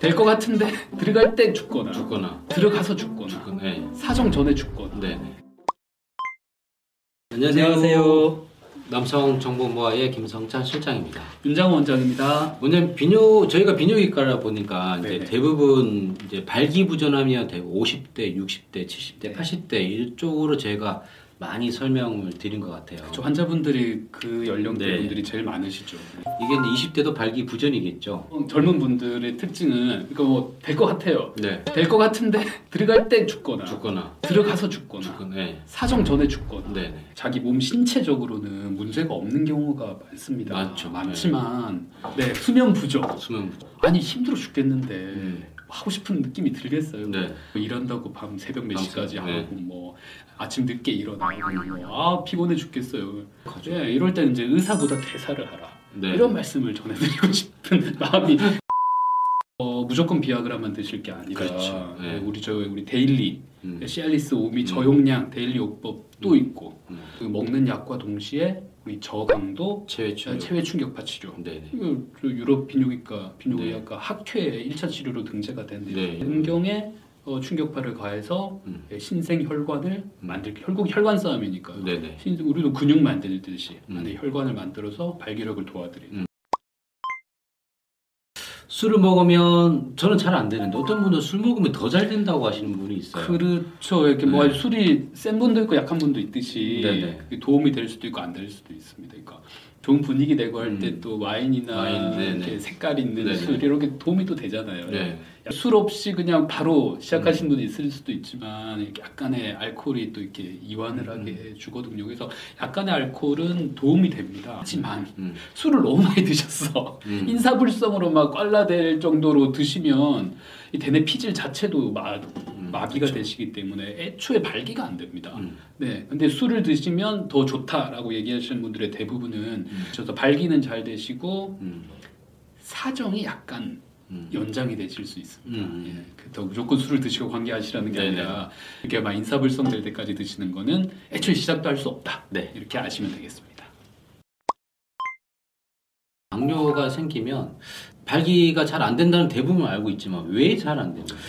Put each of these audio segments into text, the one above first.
될 것 같은데 들어갈 때 죽거나 죽거나 들어가서 죽거나 죽거나. 네. 사정 전에 죽거나 네. 네. 안녕하세요. 안녕하세요. 남성정보모아의 김성찬 실장입니다. 윤장호 원장입니다. 오늘 비뇨 저희가 비뇨기과라 보니까 이제 네네. 대부분 이제 발기부전하면 대부분 50대, 60대, 70대, 네. 80대 이쪽으로 제가 많이 설명을 드린 것 같아요. 저 환자분들이 그 연령대 네. 분들이 제일 많으시죠. 이게 이제 20대도 발기부전이겠죠. 어, 젊은 분들의 특징은 이거 뭐될 것 같아요. 네. 될 것 같은데 들어갈 때 죽거나 죽거나 들어가서 죽거나 죽거나. 네. 사정 전에 죽거나 네. 네. 자기 몸 신체적으로는 문제가 없는 경우가 많습니다. 많죠. 많지만 네 수면 부족 수면 아니 힘들어 죽겠는데 음. 하고 싶은 느낌이 들겠어요. 네. 뭐 일한다고 밤 새벽 몇 밤새, 시까지 네. 하고 뭐 아침 늦게 일어나고 뭐, 아 피곤해 죽겠어요. 그죠. 네, 이럴 때는 이제 의사보다 대사를 하라 네. 이런 말씀을 전해드리고 싶은 마음이 어, 무조건 비아그라만 드실 게 아니라 그렇죠. 네. 네, 우리 저 우리 daily 음. 시알리스 오미 음. 저용량 daily 요법도 음. 있고 음. 그 먹는 약과 동시에 저강도 체외 치료. 체외 충격파 치료 네. 네. 이거 저 유럽 비뇨기과 비뇨기학과 학회에 1차 치료로 등재가 된 네. 음경에 어, 충격파를 가해서 음. 예, 신생 혈관을 만들 결국 혈관 싸움이니까 네. 네. 신, 우리도 근육 만들 듯이 음. 안에 혈관을 만들어서 발기력을 도와드리는 음. 술을 먹으면 저는 잘 안 되는데 어떤 분은 술 먹으면 더 잘 된다고 하시는 분이 있어요. 그렇죠 이렇게 뭐 네. 술이 센 분도 있고 약한 분도 있듯이 네네. 도움이 될 수도 있고 안 될 수도 있습니다 그러니까 좋은 분위기 내고 할 음. 때또 와인이나 와인, 네네. 이렇게 색깔 있는 네네. 술 이렇게 도움이 또 되잖아요 네. 술 없이 그냥 바로 시작하신 음. 분이 있을 수도 있지만 약간의 알코올이 또 이렇게 이완을 음. 하게 주거든요. 그래서 약간의 알코올은 도움이 됩니다. 하지만 음. 술을 너무 많이 드셨어. 음. 인사불성으로 막 꽐라될 정도로 드시면 이 대뇌 피질 자체도 마, 음. 마비가 그렇죠. 되시기 때문에 애초에 발기가 안 됩니다. 음. 네, 근데 술을 드시면 더 좋다라고 얘기하시는 분들의 대부분은 음. 그래서 발기는 잘 되시고 음. 사정이 약간 음. 연장이 되실 수 있습니다. 음. 예, 그렇다고 무조건 술을 드시고 관계하시라는 게 네네. 아니라 이렇게 막 인사불성 될 때까지 드시는 거는 애초에 시작도 할 수 없다. 네. 이렇게 아시면 되겠습니다. 당뇨가 생기면 발기가 잘 안 된다는 대부분 알고 있지만 왜 잘 안 되는 거예요?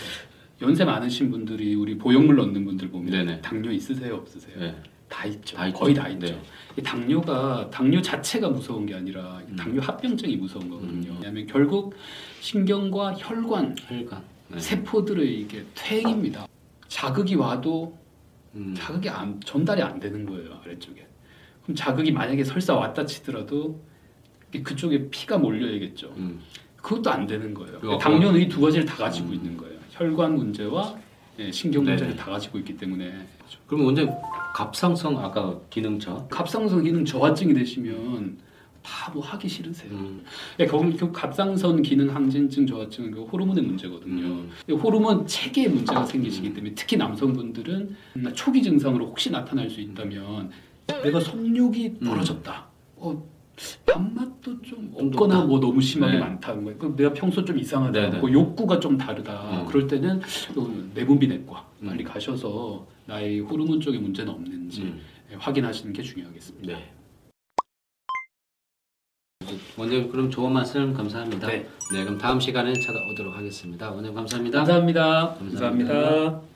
연세 많으신 분들이 우리 보형물 넣는 분들 보면 네네. 당뇨 있으세요, 없으세요? 네. 다 있죠. 다 있죠. 거의 다 있죠. 네. 이 당뇨가 당뇨 자체가 무서운 게 아니라 이 음. 당뇨 합병증이 무서운 거거든요. 음. 왜냐하면 결국 신경과 혈관, 혈관. 네. 세포들의 이게 퇴행입니다. 자극이 와도 음. 자극이 안, 전달이 안 되는 거예요 아래쪽에. 그럼 자극이 만약에 설사 왔다 치더라도 그쪽에 피가 몰려야겠죠. 음. 그것도 안 되는 거예요. 당뇨는 이 두 가지를 다 가지고 음. 있는 거예요. 혈관 문제와 예, 신경. 문제를 다 가지고 있기 때문에 그럼 언제 갑상선 아까 기능차? 갑상선 기능 저하증이 되시면 다 뭐 하기 싫으세요. 음. 예, 결국 결국 갑상선 기능 항진증 저하증은 그 호르몬의 문제거든요. 음. 이 호르몬 체계에 문제가 생기시기 때문에 특히 남성분들은 음, 초기 증상으로 혹시 나타날 수 있다면 내가 성욕이 음. 떨어졌다. 어, 밥맛도 좀좀 없거나. 뭐 너무 심하게 네. 많다는 거예요. 그럼 내가 평소 좀 이상하다. 네네. 뭐 욕구가 좀 다르다. 음. 그럴 때는 그 내분비 내과 음. 빨리 가셔서 나의 호르몬 쪽에 문제는 없는지 음. 예, 확인하시는 게 중요하겠습니다. 네. 원장님 그럼 좋은 말씀 감사합니다. 네. 네, 그럼 다음 시간에 찾아오도록 하겠습니다. 원장님 감사합니다. 감사합니다. 감사합니다. 감사합니다.